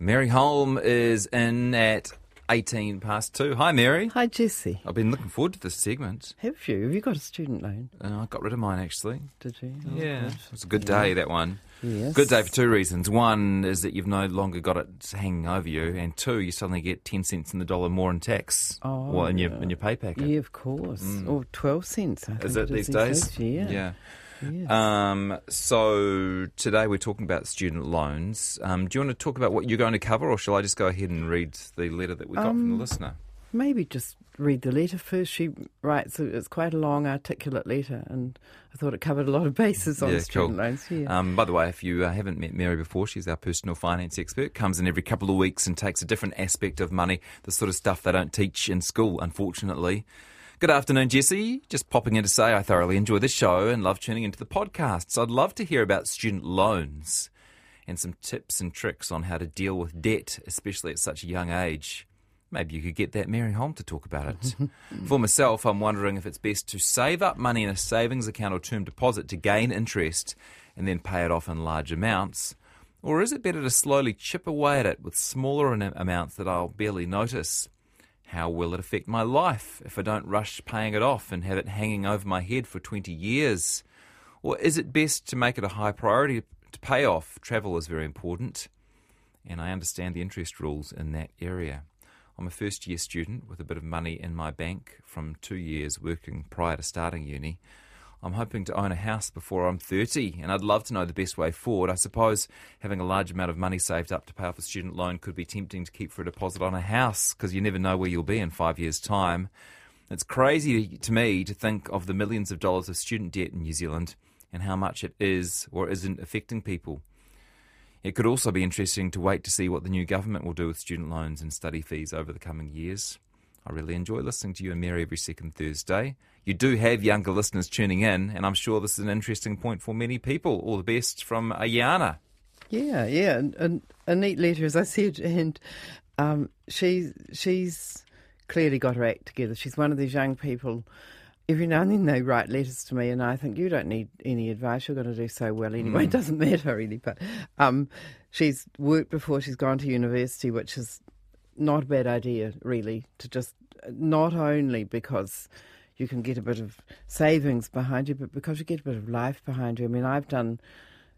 Mary Holm is in at 18 past two. Hi, Mary. Hi, Jesse. I've been looking forward to this segment. Have you? Have you got a student loan? Uh, I got rid of mine, actually. Did you? Oh, yeah. good. It was a good day, that one. Yes. Good day for two reasons. One is that you've no longer got it hanging over you, and two, you suddenly get 10 cents in the dollar more in tax Oh, well, in, your, yeah. in your pay packet. Yeah, of course. Or 12 cents. I Mm. Is it these days? Yeah. Yeah. Yes. Um, so today we're talking about student loans. Um, do you want to talk about what you're going to cover, or shall I just go ahead and read the letter that we got from the Um, listener? Maybe just read the letter first. She writes, it's quite a long, articulate letter, and I thought it covered a lot of bases on Yeah, student cool. loans. Yeah. Um, by the way, if you uh, haven't met Mary before, she's our personal finance expert. Comes in every couple of weeks and takes a different aspect of money, the sort of stuff they don't teach in school, unfortunately. Good afternoon, Jesse. Just popping in to say I thoroughly enjoy the show and love tuning into the podcasts. I'd love to hear about student loans and some tips and tricks on how to deal with debt, especially at such a young age. Maybe you could get that Mary Holm to talk about it. For myself, I'm wondering if it's best to save up money in a savings account or term deposit to gain interest and then pay it off in large amounts. Or is it better to slowly chip away at it with smaller amounts that I'll barely notice? How will it affect my life if I don't rush paying it off and have it hanging over my head for 20 years? Or is it best to make it a high priority to pay off? Travel is very important, and I understand the interest rules in that area. I'm a first year student with a bit of money in my bank from two years working prior to starting uni. I'm hoping to own a house before I'm 30, and I'd love to know the best way forward. I suppose having a large amount of money saved up to pay off a student loan could be tempting to keep for a deposit on a house because you never know where you'll be in five years' time. It's crazy to me to think of the millions of dollars of student debt in New Zealand and how much it is or isn't affecting people. It could also be interesting to wait to see what the new government will do with student loans and study fees over the coming years. I really enjoy listening to you and Mary every second Thursday. You do have younger listeners tuning in, and I'm sure this is an interesting point for many people. All the best from Ayana. Yeah, yeah, and, a neat letter, as I said, and um, she's she's clearly got her act together. She's one of these young people. Every now and then they write letters to me, and I think you don't need any advice. You're going to do so well anyway. It doesn't matter really. But um, she's worked before she's gone to university, which is not a bad idea, really, to just not only because you can get a bit of savings behind you, but because you get a bit of life behind you. I mean, I've done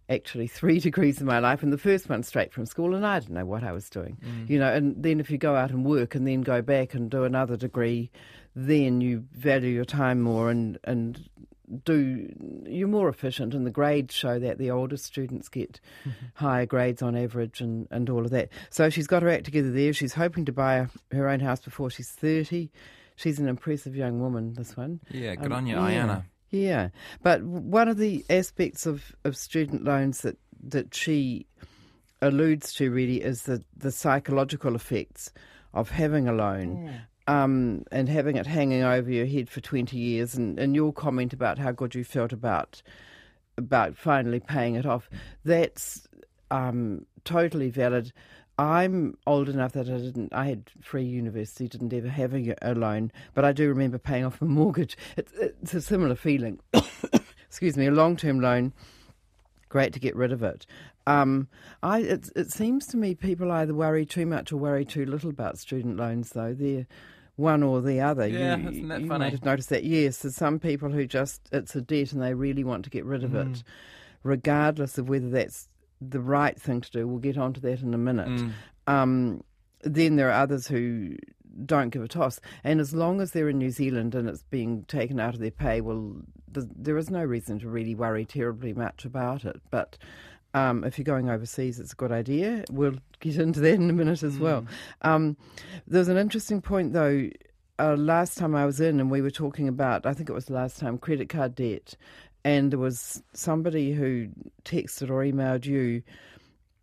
actually three degrees in my life, and the first one straight from school, and I didn't know what I was doing, mm. you know. And then if you go out and work, and then go back and do another degree, then you value your time more and and do you're more efficient and the grades show that the older students get higher grades on average and, and all of that. So she's got her act together there. She's hoping to buy her own house before she's 30. She's an impressive young woman, this one. Yeah, good Um, on you, yeah. Ayana. Yeah, but one of the aspects of, of student loans that, that she alludes to really is the, the psychological effects of having a loan um, and having it hanging over your head for 20 years. And, and your comment about how good you felt about about finally paying it off, that's um, totally valid. I'm old enough that I didn't. I had free university, didn't ever have a, a loan, but I do remember paying off a mortgage. It's, it's a similar feeling. Excuse me, a long-term loan. Great to get rid of it. Um, I it, it seems to me people either worry too much or worry too little about student loans, though. They're one or the other. Yeah, you, isn't that you funny? might have noticed that. Yes, there's some people who just it's a debt and they really want to get rid of Mm. it, regardless of whether that's the right thing to do. We'll get onto that in a minute. Mm. Um, then there are others who don't give a toss, and as long as they're in New Zealand and it's being taken out of their pay, well, there is no reason to really worry terribly much about it. But um, if you're going overseas, it's a good idea. We'll get into that in a minute as well. Um, there was an interesting point, though. Uh, last time I was in, and we were talking about, I think it was the last time, credit card debt. And there was somebody who texted or emailed you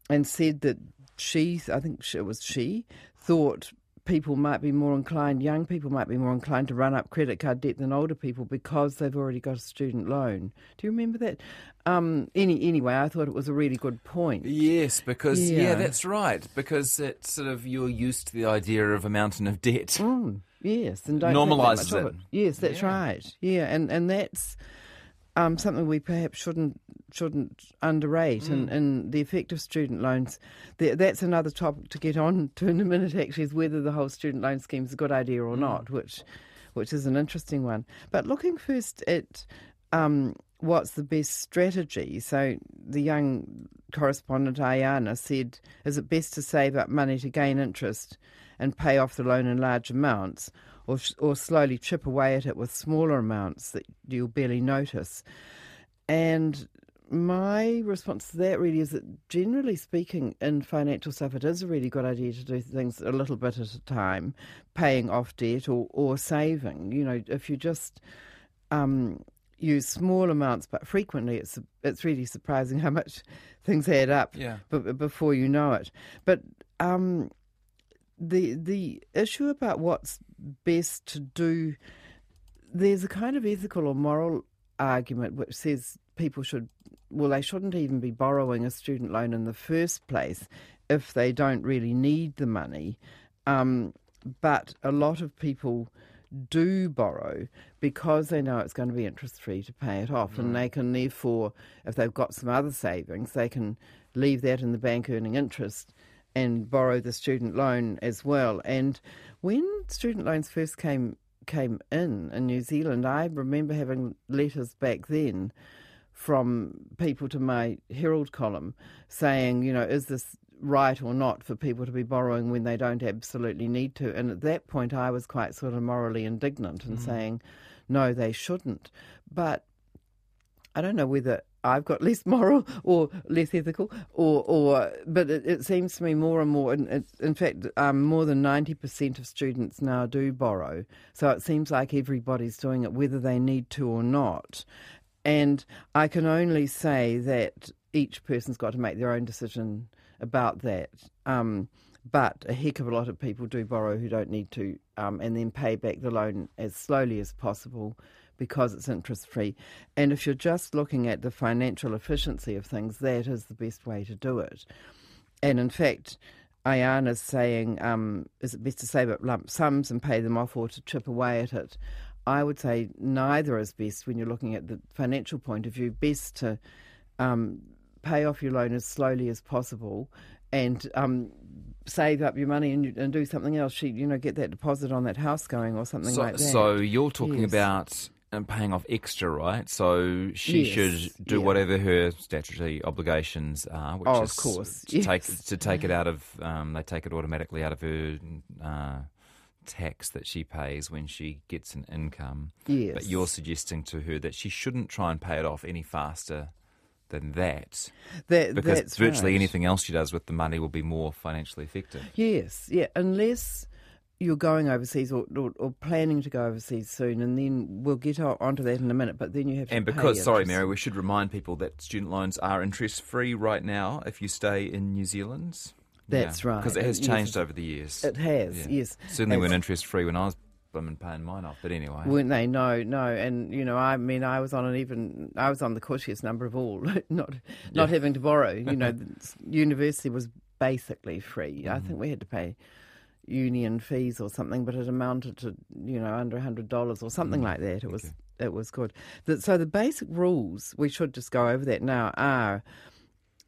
and said that she, I think it was she, thought people might be more inclined, young people might be more inclined to run up credit card debt than older people because they've already got a student loan. Do you remember that? Um, any anyway, I thought it was a really good point. Yes, because yeah. Yeah. that's right. Because it's sort of you're used to the idea of a mountain of debt. Mm, yes, and don't think that Normalises much it. Yes, that's Yeah. right. Yeah, and and that's um, something we perhaps shouldn't shouldn't underrate. Mm. And, and the effect of student loans, that's another topic to get on to in a minute. Actually, is whether the whole student loan scheme is a good idea or Mm. not, which which is an interesting one. But looking first at um, what's the best strategy. So the young correspondent Ayana said, "Is it best to save up money to gain interest and pay off the loan in large amounts?" Or, or slowly chip away at it with smaller amounts that you'll barely notice. And my response to that really is that generally speaking, in financial stuff, it is a really good idea to do things a little bit at a time, paying off debt or, or saving. You know, if you just um, use small amounts but frequently, it's it's really surprising how much things add up Yeah. b- before you know it. But um, the the issue about what's best to do, there's a kind of ethical or moral argument which says people should, well, they shouldn't even be borrowing a student loan in the first place if they don't really need the money. Um, but a lot of people do borrow because they know it's going to be interest free to pay it off, and they can therefore, if they've got some other savings, they can leave that in the bank earning interest and borrow the student loan as well. And when student loans first came came in in New Zealand, I remember having letters back then from people to my Herald column saying, you know, is this right or not for people to be borrowing when they don't absolutely need to? And at that point, I was quite sort of morally indignant and mm. saying, no, they shouldn't. But I don't know whether I've got less moral or less ethical, or, or but it, it seems to me more and more. And in fact, um, more than ninety percent of students now do borrow. So it seems like everybody's doing it, whether they need to or not. And I can only say that each person's got to make their own decision about that. Um, but a heck of a lot of people do borrow who don't need to, um, and then pay back the loan as slowly as possible because it's interest free. And if you're just looking at the financial efficiency of things, that is the best way to do it. And in fact, Ayana's saying, um, is it best to save up lump sums and pay them off or to chip away at it? I would say neither is best when you're looking at the financial point of view. Best to um, pay off your loan as slowly as possible and um, save up your money and, and do something else. She, you know, get that deposit on that house going or something So, like that. so you're talking Yes. about paying off extra, right? So she Yes, should do yeah. whatever her statutory obligations are, which Oh, of course, to take yes. to take it out of um, they take it automatically out of her uh, tax that she pays when she gets an income. yes. But you're suggesting to her that she shouldn't try and pay it off any faster than that, that, because virtually right. anything else she does with the money will be more financially effective. Yes, yeah, unless you're going overseas or, or, or planning to go overseas soon, and then we'll get onto that in a minute. But then you have to And because, sorry. Mary, we should remind people that student loans are interest free right now if you stay in New Zealand. That's right. Because it has changed it's- over the years. it has, Yeah. yes. Certainly As- weren't interest free when I was blooming paying mine off. But anyway. Weren't they? No, no. And you know, I mean, I was on an even, I was on the cushiest number of all, not not having to borrow. You know, the university was basically free. I Mm-hmm. think we had to pay union fees or something, but it amounted to you know under a hundred dollars or something like that. It was it was good. The, so the basic rules we should just go over that now are.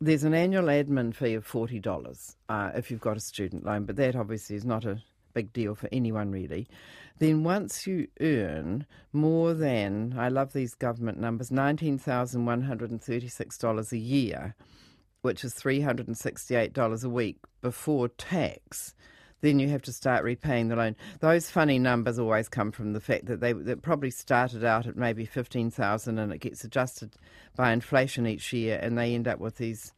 There's an annual admin fee of forty dollars uh, if you've got a student loan, but that obviously is not a big deal for anyone really. Then once you earn more than I love these government numbers nineteen thousand one hundred and thirty six dollars a year, which is three hundred and sixty eight dollars a week before tax. Then you have to start repaying the loan. Those funny numbers always come from the fact that they that probably started out at maybe fifteen thousand, and it gets adjusted by inflation each year, and they end up with these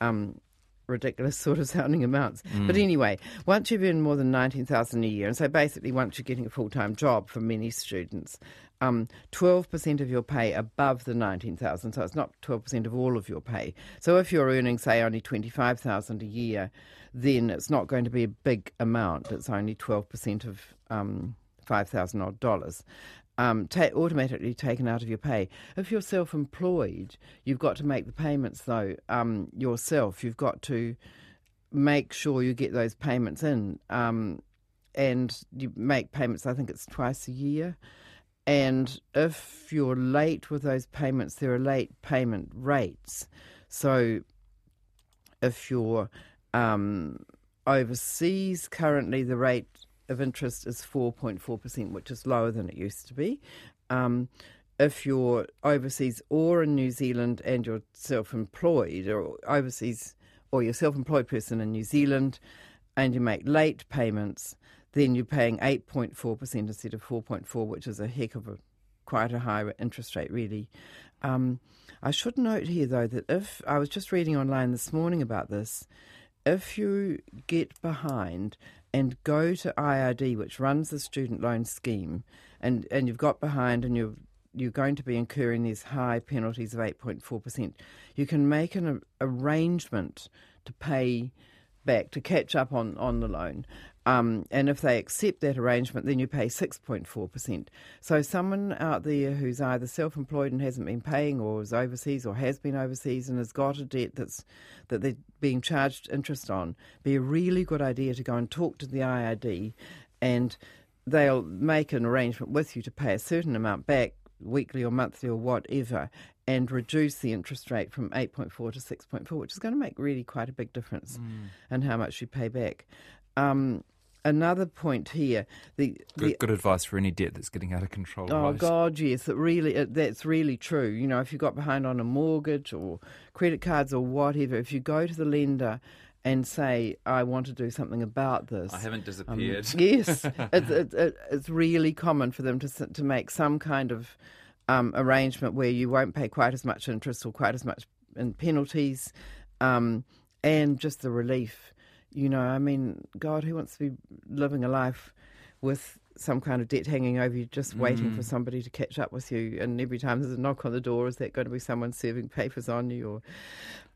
um, ridiculous sort of sounding amounts. But anyway, once you've earned more than nineteen thousand a year, and so basically once you're getting a full time job for many students, um, twelve percent of your pay above the nineteen thousand. So it's not twelve percent of all of your pay. So if you're earning, say, only twenty five thousand a year, then it's not going to be a big amount. It's only twelve percent of um, five thousand odd dollars. Um, ta- automatically taken out of your pay. If you're self-employed, you've got to make the payments though um, yourself. You've got to make sure you get those payments in, um, and you make payments. I think it's twice a year, And if you're late with those payments, there are late payment rates. So if you're um, overseas, currently the rate of interest is 4.4%, which is lower than it used to be. Um, if you're overseas or in New Zealand and you're self employed or overseas or you're self employed person in New Zealand and you make late payments, then you're paying 8.4% instead of 4.4, which is a heck of a quite a high interest rate, really. Um, I should note here, though, that if I was just reading online this morning about this, if you get behind and go to IRD, which runs the student loan scheme, and, and you've got behind and you're you're going to be incurring these high penalties of 8.4%, you can make an arrangement to pay back, to catch up on, on the loan. Um, and if they accept that arrangement, then you pay 6.4%. So, someone out there who's either self employed and hasn't been paying, or is overseas, or has been overseas and has got a debt that's, that they're being charged interest on, be a really good idea to go and talk to the IRD, and they'll make an arrangement with you to pay a certain amount back weekly or monthly or whatever and reduce the interest rate from 8.4 to 6.4, which is going to make really quite a big difference mm. in how much you pay back. Um, another point here. The, good, the, good, advice for any debt that's getting out of control. Oh right? God, yes, it really it, that's really true. You know, if you got behind on a mortgage or credit cards or whatever, if you go to the lender and say, I want to do something about this. I haven't disappeared. Um, yes, it's, it, it's really common for them to to make some kind of um, arrangement where you won't pay quite as much interest or quite as much in penalties, um, and just the relief you know, I mean, God, who wants to be living a life with some kind of debt hanging over you, just waiting mm. for somebody to catch up with you? And every time there's a knock on the door, is that going to be someone serving papers on you? Or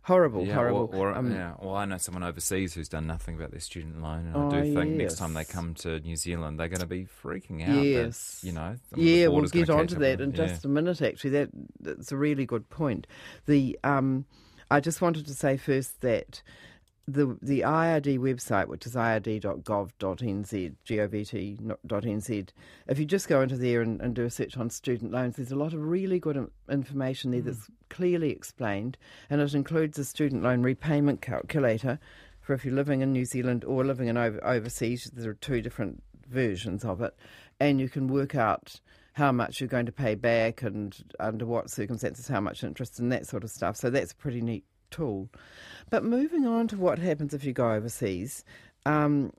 horrible, yeah, horrible. Or, or um, yeah, well, I know someone overseas who's done nothing about their student loan, and oh, I do think yes. next time they come to New Zealand, they're going to be freaking out. Yes, that, you know. Yeah, we'll get onto that in just a minute. Actually, that that's a really good point. The um, I just wanted to say first that the the IRD website, which is ird.gov.nz, govt.nz, if you just go into there and, and, do a search on student loans, there's a lot of really good information there mm. that's clearly explained, and it includes a student loan repayment calculator for if you're living in New Zealand or living in over, overseas. There are two different versions of it, and you can work out how much you're going to pay back and under what circumstances, how much interest and that sort of stuff. So that's pretty neat tool. But moving on to what happens if you go overseas, um,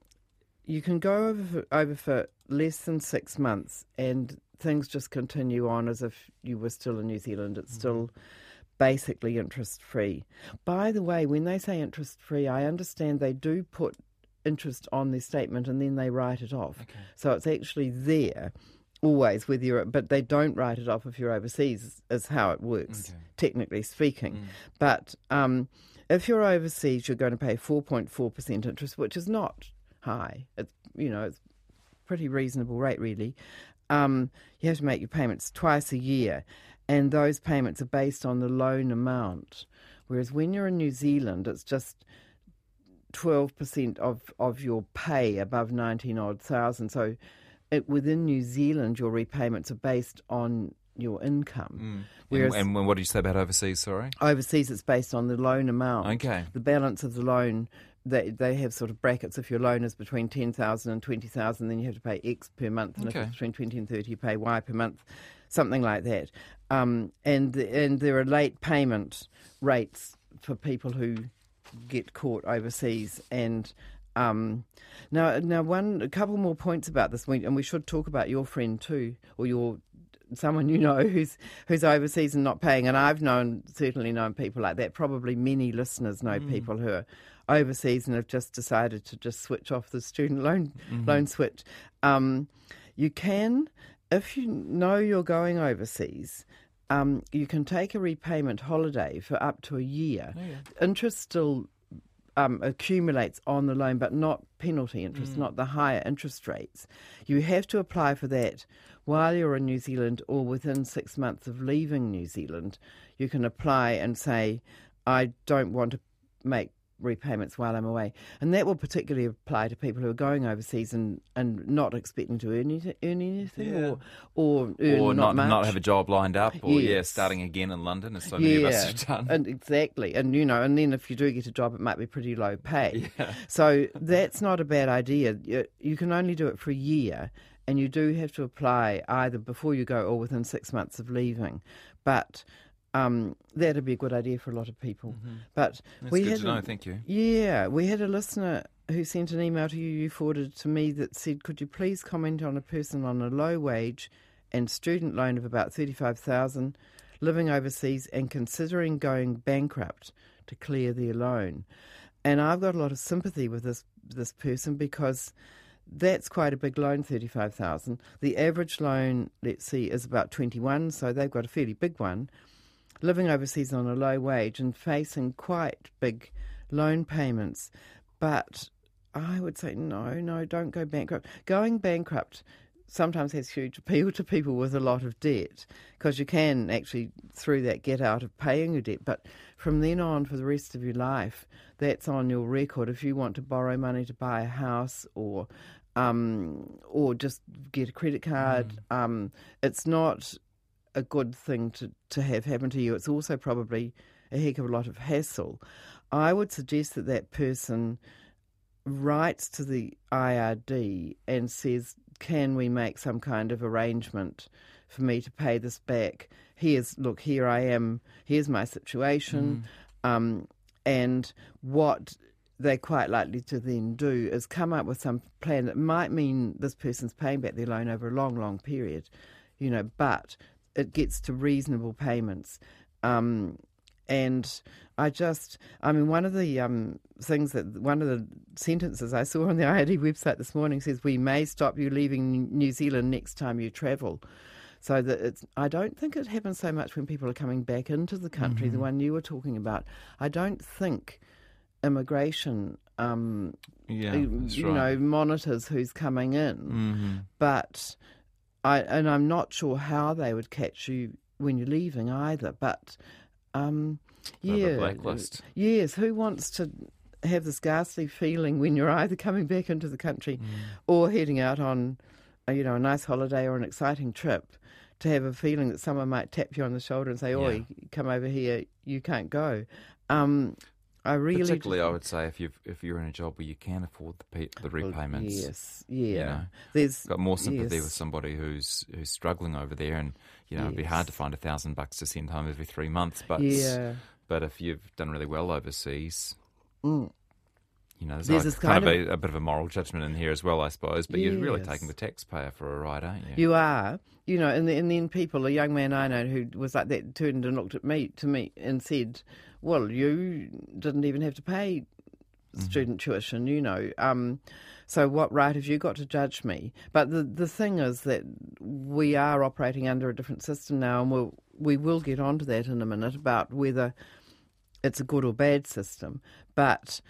you can go over for, over for less than six months and things just continue on as if you were still in New Zealand. It's mm-hmm. still basically interest free. By the way, when they say interest free, I understand they do put interest on their statement and then they write it off. Okay. So it's actually there always with you're but they don't write it off if you're overseas is how it works okay. technically speaking. Mm. but um, if you're overseas you're going to pay 4.4% interest which is not high. It's you know it's pretty reasonable rate really. Um, you have to make your payments twice a year and those payments are based on the loan amount. Whereas when you're in New Zealand it's just 12% of, of your pay above 19 odd thousand. So it, within New Zealand, your repayments are based on your income. Mm. Whereas and, and, what did you say about overseas? Sorry, overseas it's based on the loan amount. Okay, the balance of the loan. They they have sort of brackets. If your loan is between ten thousand and twenty thousand, then you have to pay X per month, and okay. if it's between twenty and thirty, you pay Y per month, something like that. Um, and and there are late payment rates for people who get caught overseas, and um, now, now, one a couple more points about this, and we should talk about your friend too, or your someone you know who's who's overseas and not paying. And I've known certainly known people like that. Probably many listeners know mm. people who are overseas and have just decided to just switch off the student loan mm-hmm. loan switch. Um, you can, if you know you're going overseas. Um, you can take a repayment holiday for up to a year. Oh, yeah. Interest still um, accumulates on the loan, but not penalty interest, mm. not the higher interest rates. You have to apply for that while you're in New Zealand or within six months of leaving New Zealand. You can apply and say, I don't want to make repayments while I'm away. And that will particularly apply to people who are going overseas and, and not expecting to earn, earn anything Yeah. or, or earn or not, not, not have a job lined up, or yeah, starting again in London, as so many of us have done. And exactly. And you know, and then if you do get a job it might be pretty low pay. Yeah. So that's not a bad idea. You, you can only do it for a year and you do have to apply either before you go or within 6 months of leaving. But um, that'd be a good idea for a lot of people. But Mm-hmm. That's we good had to know. a- Thank you. yeah, we had a listener who sent an email to you, you forwarded to me that said, "Could you please comment on a person on a low wage and student loan of about thirty-five thousand, living overseas and considering going bankrupt to clear their loan?" And I've got a lot of sympathy with this this person because that's quite a big loan, thirty-five thousand. The average loan, let's see, is about twenty-one, so they've got a fairly big one living overseas on a low wage and facing quite big loan payments. But I would say, no, no, don't go bankrupt. Going bankrupt sometimes has huge appeal to people with a lot of debt because you can actually, through that, get out of paying your debt. But from then on, for the rest of your life, that's on your record. If you want to borrow money to buy a house or um, or just get a credit card, um, it's not a good thing to, to have happen to you. It's also probably a heck of a lot of hassle. I would suggest that that person writes to the IRD and says, Can we make some kind of arrangement for me to pay this back? Here's, look, here I am, here's my situation. Um, and what they're quite likely to then do is come up with some plan that might mean this person's paying back their loan over a long, long period, you know, but it gets to reasonable payments. Um, and I just, I mean, one of the um, things that, one of the sentences I saw on the IRD website this morning says, We may stop you leaving New Zealand next time you travel. So that it's, I don't think it happens so much when people are coming back into the country, the one you were talking about. I don't think immigration, um, Yeah, you right. know, monitors who's coming in. hmm But I and I'm not sure how they would catch you when you're leaving either. But um, Bit of a yeah, blacklist. yes. Who wants to have this ghastly feeling when you're either coming back into the country Mm. or heading out on, uh, you know, a nice holiday or an exciting trip? To have a feeling that someone might tap you on the shoulder and say, "Oi, come over here. You can't go." Um, I really Particularly, I would say if you if you're in a job where you can afford the pe- the repayments. Yes, yeah. know, There's Got more sympathy yes. with somebody who's who's struggling over there, and you know it'd be hard to find a thousand bucks to send home every three months. But Yeah. but if you've done really well overseas, Mm. You know, there's, There's like this kind, kind of, a, a bit of a moral judgment in here as well, I suppose. But you're really taking the taxpayer for a ride, aren't you? You are, you know, and, then- and then people, a young man I know who was like that, turned and looked at me to me and said, "Well, you didn't even have to pay student tuition, you know. Um, so what right have you got to judge me?" But the the thing is that we are operating under a different system now, and we'll we will get onto that in a minute about whether it's a good or bad system, but.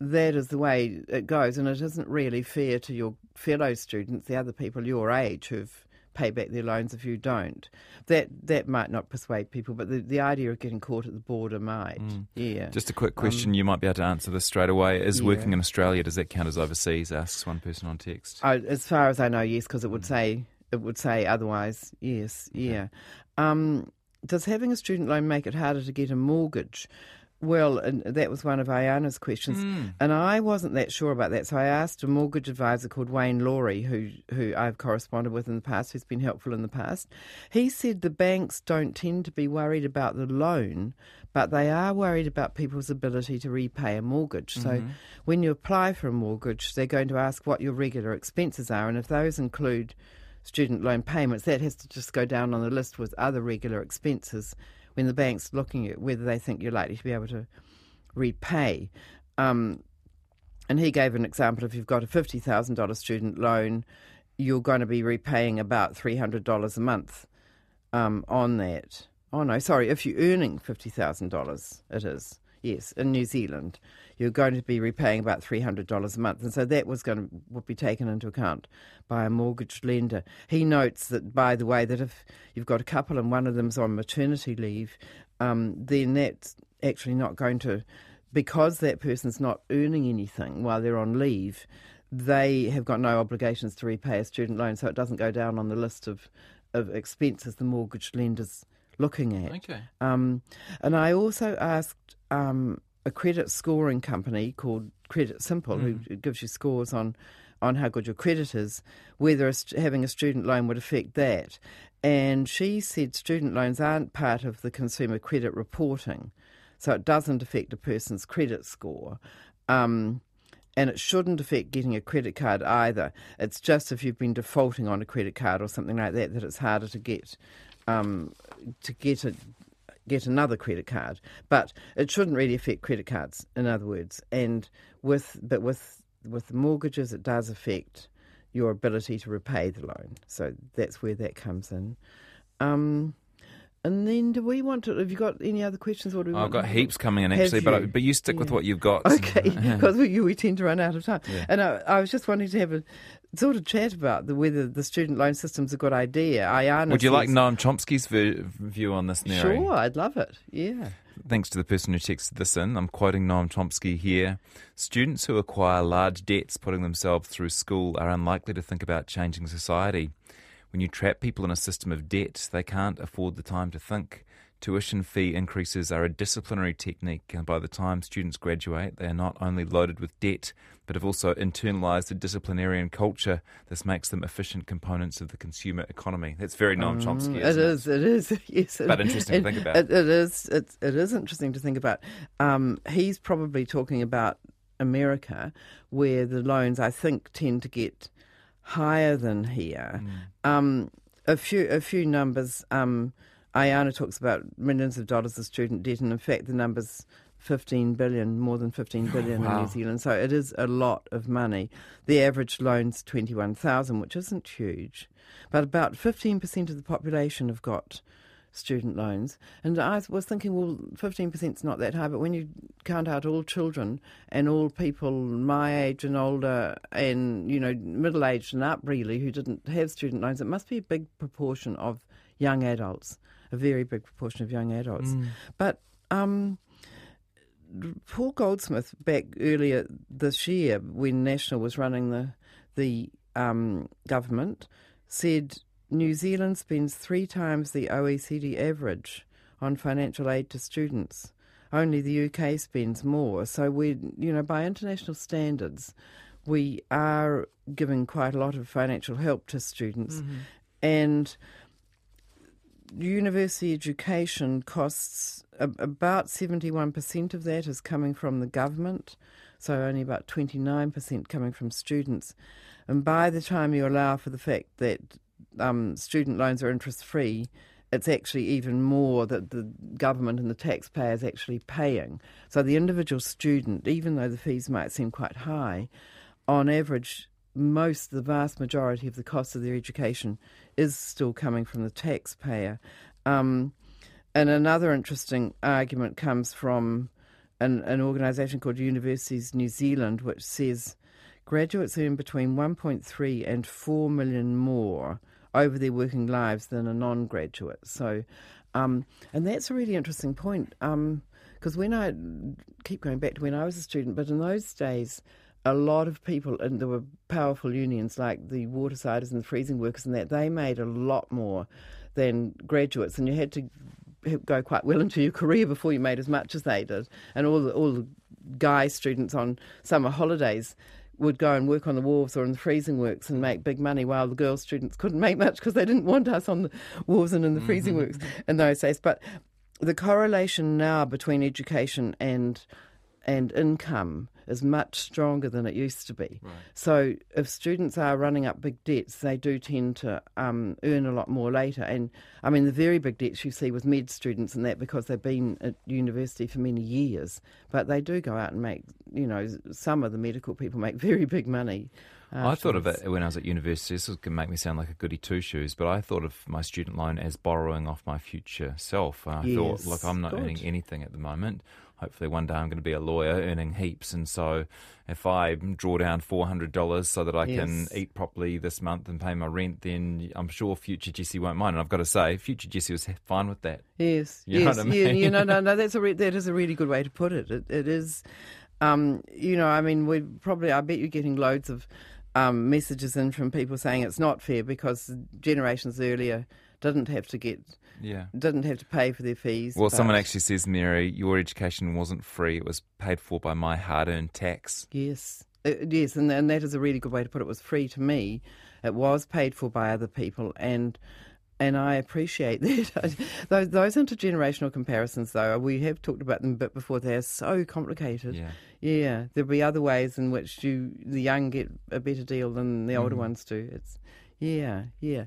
That is the way it goes, and it isn't really fair to your fellow students, the other people your age who've paid back their loans if you don't. That that might not persuade people, but the, the idea of getting caught at the border might. Yeah. Just a quick question, you might be able to answer this straight away. Is Um, yeah. working in Australia, does that count as overseas? Asks one person on text. I, as far as I know, yes, because it would say it would say otherwise. Yes, yeah. Um, does having a student loan make it harder to get a mortgage? Well, and that was one of Ayana's questions, hmm. and I wasn't that sure about that. So I asked a mortgage advisor called Wayne Laurie, who who I've corresponded with in the past, who's been helpful in the past. He said the banks don't tend to be worried about the loan, but they are worried about people's ability to repay a mortgage. So mm-hmm. when you apply for a mortgage, they're going to ask what your regular expenses are, and if those include student loan payments, that has to just go down on the list with other regular expenses when the bank's looking at whether they think you're likely to be able to repay. Um, and he gave an example if you've got a $50,000 student loan, you're going to be repaying about $300 a month um, on that. Oh, no, sorry, if you're earning $50,000, it is. Yes, in New Zealand, you're going to be repaying about three hundred dollars a month, and so that was going to would be taken into account by a mortgage lender. He notes that, by the way, that if you've got a couple and one of them's on maternity leave, um, then that's actually not going to because that person's not earning anything while they're on leave, they have got no obligations to repay a student loan, so it doesn't go down on the list of, of expenses the mortgage lender's looking at. Okay. Um, and I also asked um, a credit scoring company called Credit Simple, who gives you scores on on how good your credit is, whether a st- having a student loan would affect that. And she said student loans aren't part of the consumer credit reporting, so it doesn't affect a person's credit score. Um, and it shouldn't affect getting a credit card either. It's just if you've been defaulting on a credit card or something like that that it's harder to get um, to get a get another credit card. But it shouldn't really affect credit cards, in other words. And with but with with mortgages, it does affect your ability to repay the loan. So that's where that comes in. Um, and then, do we want to? Have you got any other questions? Or do we I've got to- heaps coming in actually, but I, you? but you stick with what you've got. Okay, because we, we tend to run out of time. Yeah. And I, I was just wanting to have a sort of chat about the, whether the student loan system's a good idea. Ayana Would you like Noam Chomsky's ver- view on this, Neri? Sure, I'd love it. Yeah. Thanks to the person who texted this in. I'm quoting Noam Chomsky here. Students who acquire large debts putting themselves through school are unlikely to think about changing society. When you trap people in a system of debt, they can't afford the time to think. Tuition fee increases are a disciplinary technique, and by the time students graduate, they are not only loaded with debt, but have also internalised a disciplinarian culture. This makes them efficient components of the consumer economy. That's very Noam Chomsky. Mm, Isn't it is. It is. Yes. But interesting to think about. It, it is. It's, it is interesting to think about. Um, he's probably talking about America, where the loans I think tend to get higher than here. Mm. Um, a few a few numbers. Um, Ayana talks about millions of dollars of student debt, and in fact, the numbers. 15 billion, more than 15 billion in. New Zealand. So it is a lot of money. The average loan's 21,000, which isn't huge. But about 15% of the population have got student loans. And I was thinking, well, 15% is not that high, but when you count out all children and all people my age and older and, you know, middle aged and up really who didn't have student loans, it must be a big proportion of young adults, a very big proportion of young adults. But, um, Paul Goldsmith back earlier this year, when National was running the the um, government, said New Zealand spends three times the OECD average on financial aid to students. Only the UK spends more. So we, you know, by international standards, we are giving quite a lot of financial help to students, mm-hmm. and university education costs about 71% of that is coming from the government, so only about 29% coming from students. And by the time you allow for the fact that um, student loans are interest free, it's actually even more that the government and the taxpayer is actually paying. So the individual student, even though the fees might seem quite high, on average, most, the vast majority of the cost of their education is still coming from the taxpayer. Um, and another interesting argument comes from an, an organisation called Universities New Zealand, which says graduates earn between 1.3 and 4 million more over their working lives than a non graduate. So, um, and that's a really interesting point because when I keep going back to when I was a student, but in those days, a lot of people, and there were powerful unions like the watersiders and the freezing workers, and that they made a lot more than graduates, and you had to go quite well into your career before you made as much as they did. And all the, all the guy students on summer holidays would go and work on the wharves or in the freezing works and make big money, while the girl students couldn't make much because they didn't want us on the wharves and in the freezing mm-hmm. works in those days. But the correlation now between education and and income is much stronger than it used to be. So if students are running up big debts, they do tend to um, earn a lot more later. And I mean, the very big debts you see with med students and that because they've been at university for many years, but they do go out and make, you know, some of the medical people make very big money. I thought of it when I was at university. This is going to make me sound like a goody two shoes, but I thought of my student loan as borrowing off my future self. And I thought, Yes, look, I'm not good. earning anything at the moment. Hopefully one day I'm going to be a lawyer earning heaps. And so if I draw down $400 so that I can eat properly this month and pay my rent, then I'm sure future Jesse won't mind. And I've got to say, future Jesse was fine with that. Yes, You know yes, what I yeah, you know, no, no, that's a re- that is a really good way to put it. It, it is, um, you know, I mean, we probably, I bet you're getting loads of um, messages in from people saying it's not fair because generations earlier didn't have to get, Yeah. didn't have to pay for their fees. Well, someone actually says, Mary, your education wasn't free. It was paid for by my hard earned tax. Yes, Uh, yes, and, and that is a really good way to put it. It was free to me. It was paid for by other people, and and I appreciate that. those those intergenerational comparisons, though, we have talked about them a bit before. They are so complicated. Yeah. Yeah, there'll be other ways in which you the young get a better deal than the older ones do. It's yeah, yeah.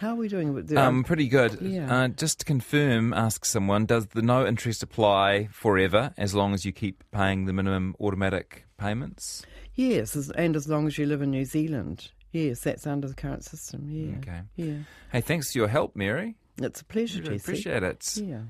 How are we doing with the Um, pretty good. Yeah. Uh, just to confirm, ask someone, does the no interest apply forever as long as you keep paying the minimum automatic payments? yes, and as long as you live in New Zealand, yes, that's under the current system. Yeah, Okay. yeah. Hey, thanks for your help, Mary. It's a pleasure, Really Jesse. appreciate it. Yeah.